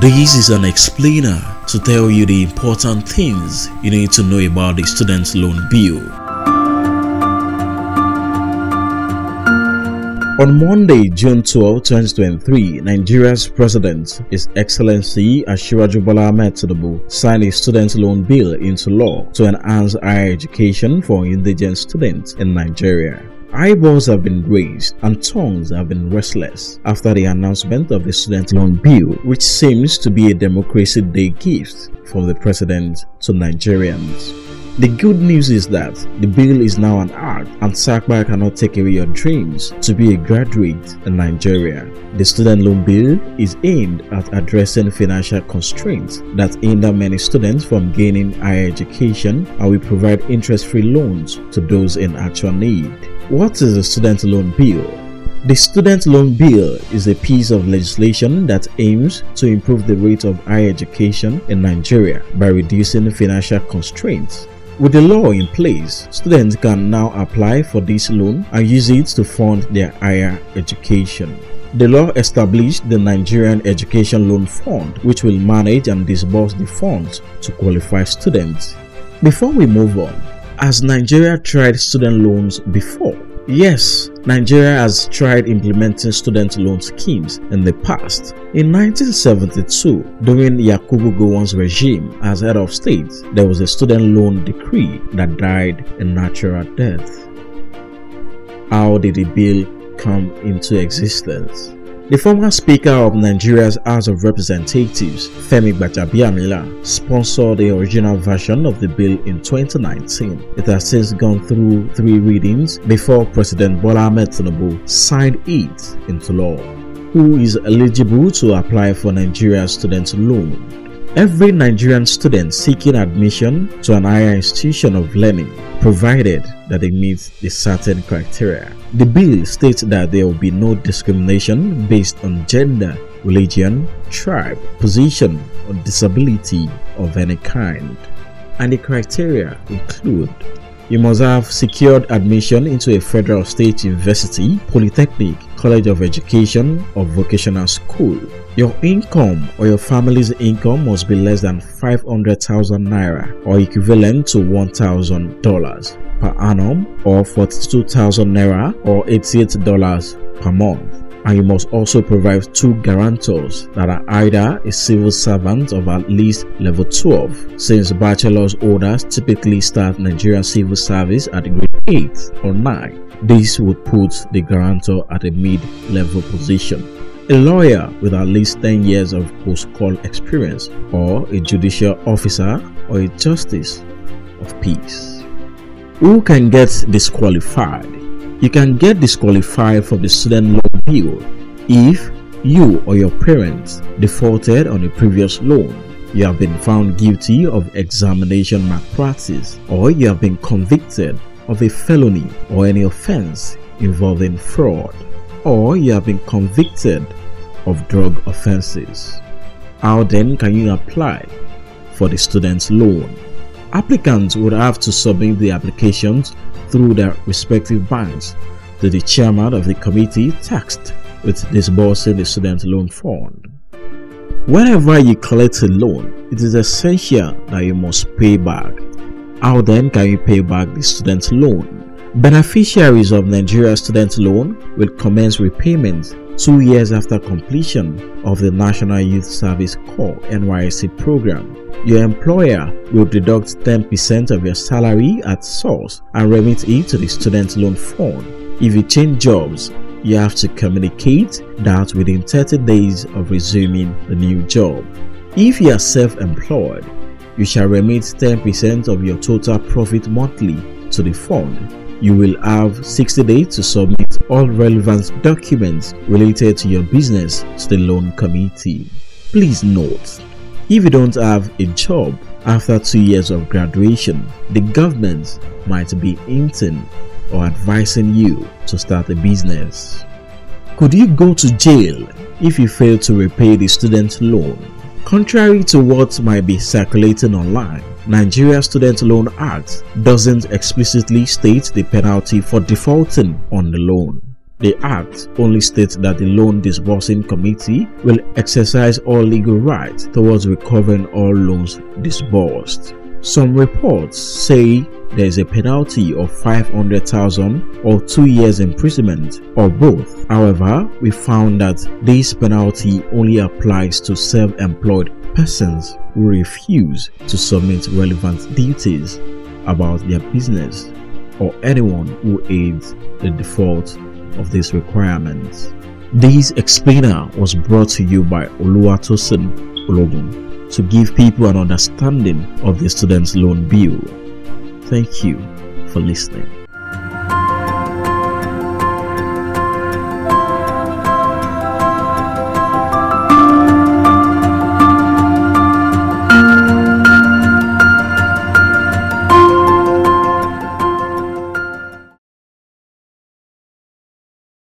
This is an explainer to tell you the important things you need to know about the student loan bill. On Monday, June 12, 2023, Nigeria's President, His Excellency Asiwaju Bola Ahmed Tinubu, signed a student loan bill into law to enhance higher education for indigent students in Nigeria. Eyeballs have been raised and tongues have been restless after the announcement of the student loan bill, which seems to be a Democracy Day gift from the president to Nigerians. The good news is that the bill is now an act and Sapa cannot take away your dreams to be a graduate in Nigeria. The student loan bill is aimed at addressing financial constraints that hinder many students from gaining higher education and will provide interest-free loans to those in actual need. What is the student loan bill? The Student Loan Bill is a piece of legislation that aims to improve the rate of higher education in Nigeria by reducing financial constraints. With the law in place, students can now apply for this loan and use it to fund their higher education. The law established the Nigerian Education Loan Fund, which will manage and disburse the funds to qualified students. Before we move on, has Nigeria tried student loans before? Yes, Nigeria has tried implementing student loan schemes in the past. In 1972, during Yakubu Gowon's regime as head of state, there was a student loan decree that died a natural death. How did the bill come into existence? The former Speaker of Nigeria's House of Representatives, Femi Gbajabiamila, sponsored the original version of the bill in 2019. It has since gone through three readings before President Bola Ahmed Tinubu signed it into law. Who is eligible to apply for Nigeria's student loan? Every Nigerian student seeking admission to an higher institution of learning, provided that they meet the certain criteria. The bill states that there will be no discrimination based on gender, religion, tribe, position, or disability of any kind. And the criteria include you must have secured admission into a federal state university, polytechnic, college of education, or vocational school. Your income or your family's income must be less than 500,000 naira or equivalent to $1,000 per annum or 42,000 naira or $88 per month and you must also provide two guarantors that are either a civil servant of at least level 12 since bachelor's orders typically start Nigerian civil service at grade 8 or 9 this would put the guarantor at a mid-level position. A lawyer with at least 10 years of post-call experience or a judicial officer or a justice of peace. Who can get disqualified? You can get disqualified from the student bill if you or your parents defaulted on a previous loan, you have been found guilty of examination malpractice, or you have been convicted of a felony or any offense involving fraud, or you have been convicted of drug offenses. How then can you apply for the student's loan? Applicants would have to submit the applications through their respective banks to the chairman of the committee tasked with disbursing the student loan fund. Whenever you collect a loan, it is essential that you must pay back. How then can you pay back the student loan? Beneficiaries of Nigeria student loan will commence repayment two years after completion of the National Youth Service Corps NYSC program. Your employer will deduct 10% of your salary at source and remit it to the student loan fund. If you change jobs, you have to communicate that within 30 days of resuming the new job. If you are self-employed, you shall remit 10% of your total profit monthly to the fund. You will have 60 days to submit all relevant documents related to your business to the loan committee. Please note, if you don't have a job after two years of graduation, the government might be hinting or advising you to start a business. Could you go to jail if you fail to repay the student loan? Contrary to what might be circulating online, Nigeria Student Loan Act doesn't explicitly state the penalty for defaulting on the loan. The Act only states that the loan disbursing committee will exercise all legal rights towards recovering all loans disbursed. Some reports say there is a penalty of 500,000 or 2 years imprisonment or both. However, we found that this penalty only applies to self-employed persons who refuse to submit relevant duties about their business or anyone who aids the default of these requirements. This explainer was brought to you by Oluwatosin Ologun to give people an understanding of the student's loan bill. Thank you for listening.